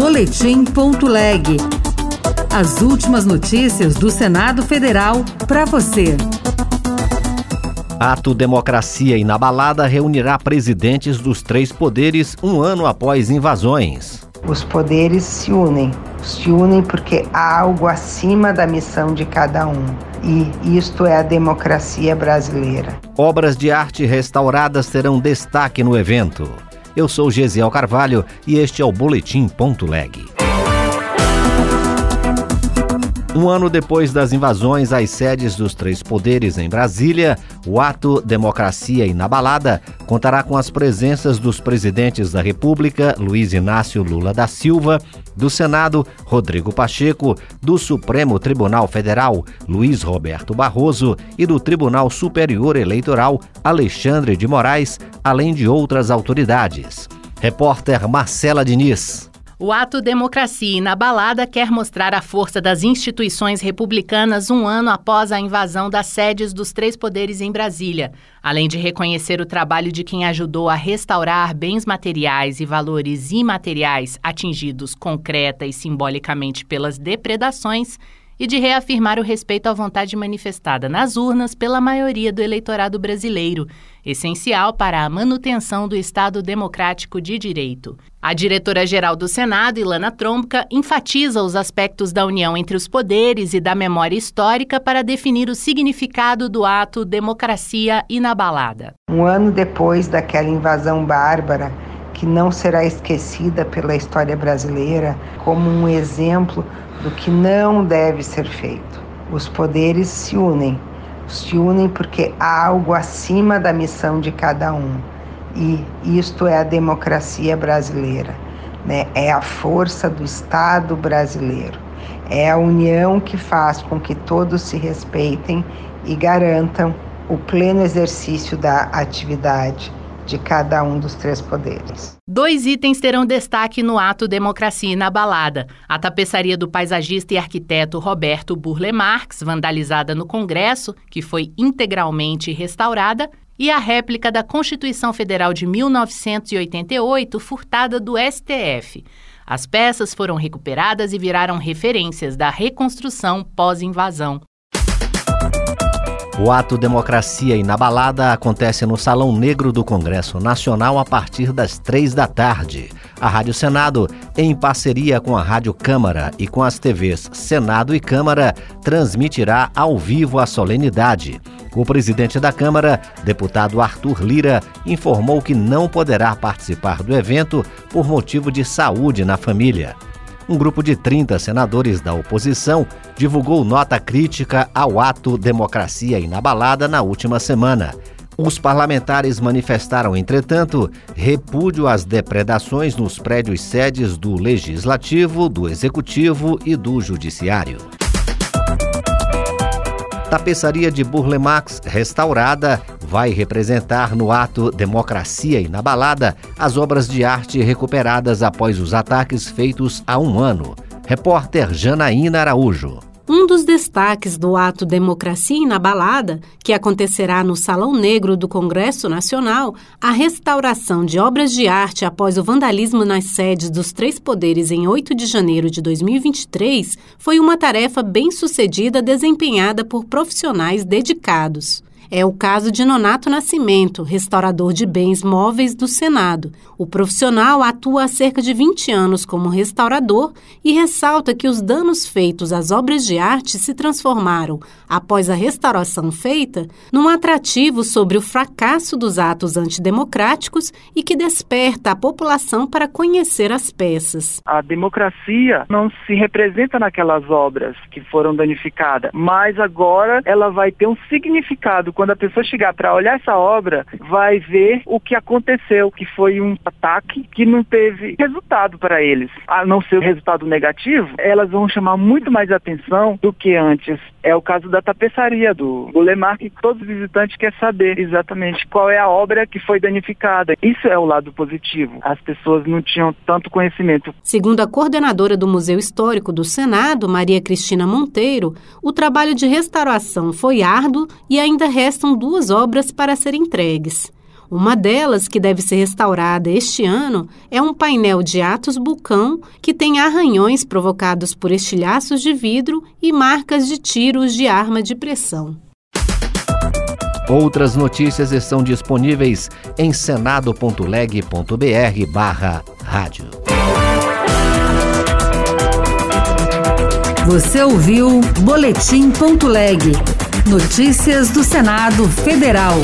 Boletim.leg. As últimas notícias do Senado Federal para você. Ato Democracia Inabalada reunirá presidentes dos três poderes um ano após invasões. Os poderes se unem. Se unem porque há algo acima da missão de cada um. E isto é a democracia brasileira. Obras de arte restauradas terão destaque no evento. Eu sou Gesiel Carvalho e este é o Boletim Ponto Leg. Um ano depois das invasões às sedes dos três poderes em Brasília, o ato Democracia Inabalada contará com as presenças dos presidentes da República, Luiz Inácio Lula da Silva, do Senado, Rodrigo Pacheco, do Supremo Tribunal Federal, Luiz Roberto Barroso e do Tribunal Superior Eleitoral, Alexandre de Moraes, além de outras autoridades. Repórter Marcela Diniz. O ato Democracia Inabalada quer mostrar a força das instituições republicanas um ano após a invasão das sedes dos três poderes em Brasília, além de reconhecer o trabalho de quem ajudou a restaurar bens materiais e valores imateriais atingidos concreta e simbolicamente pelas depredações e de reafirmar o respeito à vontade manifestada nas urnas pela maioria do eleitorado brasileiro, essencial para a manutenção do Estado democrático de direito. A diretora-geral do Senado, Ilana Tromka, enfatiza os aspectos da união entre os poderes e da memória histórica para definir o significado do ato Democracia Inabalada. Um ano depois daquela invasão bárbara, que não será esquecida pela história brasileira como um exemplo do que não deve ser feito. Os poderes se unem, se unem porque há algo acima da missão de cada um. E isto é a democracia brasileira, né? é a força do Estado brasileiro, é a união que faz com que todos se respeitem e garantam o pleno exercício da atividade de cada um dos três poderes. Dois itens terão destaque no ato Democracia Inabalada: a tapeçaria do paisagista e arquiteto Roberto Burle Marx, vandalizada no Congresso, que foi integralmente restaurada, e a réplica da Constituição Federal de 1988, furtada do STF. As peças foram recuperadas e viraram referências da reconstrução pós-invasão. O ato Democracia Inabalada acontece no Salão Negro do Congresso Nacional a partir das três da tarde. A Rádio Senado, em parceria com a Rádio Câmara e com as TVs Senado e Câmara, transmitirá ao vivo a solenidade. O presidente da Câmara, deputado Arthur Lira, informou que não poderá participar do evento por motivo de saúde na família um grupo de 30 senadores da oposição divulgou nota crítica ao ato Democracia Inabalada na última semana. Os parlamentares manifestaram, entretanto, repúdio às depredações nos prédios sedes do Legislativo, do Executivo e do Judiciário. Tapeçaria de Burle Marx restaurada vai representar no ato Democracia Inabalada as obras de arte recuperadas após os ataques feitos há um ano. Repórter Janaína Araújo. Um dos destaques do ato Democracia Inabalada, que acontecerá no Salão Negro do Congresso Nacional, a restauração de obras de arte após o vandalismo nas sedes dos três poderes em 8 de janeiro de 2023, foi uma tarefa bem sucedida desempenhada por profissionais dedicados. É o caso de Nonato Nascimento, restaurador de bens móveis do Senado. O profissional atua há cerca de 20 anos como restaurador e ressalta que os danos feitos às obras de arte se transformaram, após a restauração feita, num atrativo sobre o fracasso dos atos antidemocráticos e que desperta a população para conhecer as peças. A democracia não se representa naquelas obras que foram danificadas, mas agora ela vai ter um significado quando a pessoa chegar para olhar essa obra, vai ver o que aconteceu, que foi um ataque que não teve resultado para eles. A não ser o resultado negativo, elas vão chamar muito mais atenção do que antes. É o caso da tapeçaria do Gulemar, que todos os visitantes querem saber exatamente qual é a obra que foi danificada. Isso é o lado positivo. As pessoas não tinham tanto conhecimento. Segundo a coordenadora do Museu Histórico do Senado, Maria Cristina Monteiro, o trabalho de restauração foi árduo e ainda resta restam duas obras para serem entregues. Uma delas, que deve ser restaurada este ano, é um painel de Atos Bucão que tem arranhões provocados por estilhaços de vidro e marcas de tiros de arma de pressão. Outras notícias estão disponíveis em senado.leg.br barra rádio. Você ouviu Boletim.leg. Notícias do Senado Federal.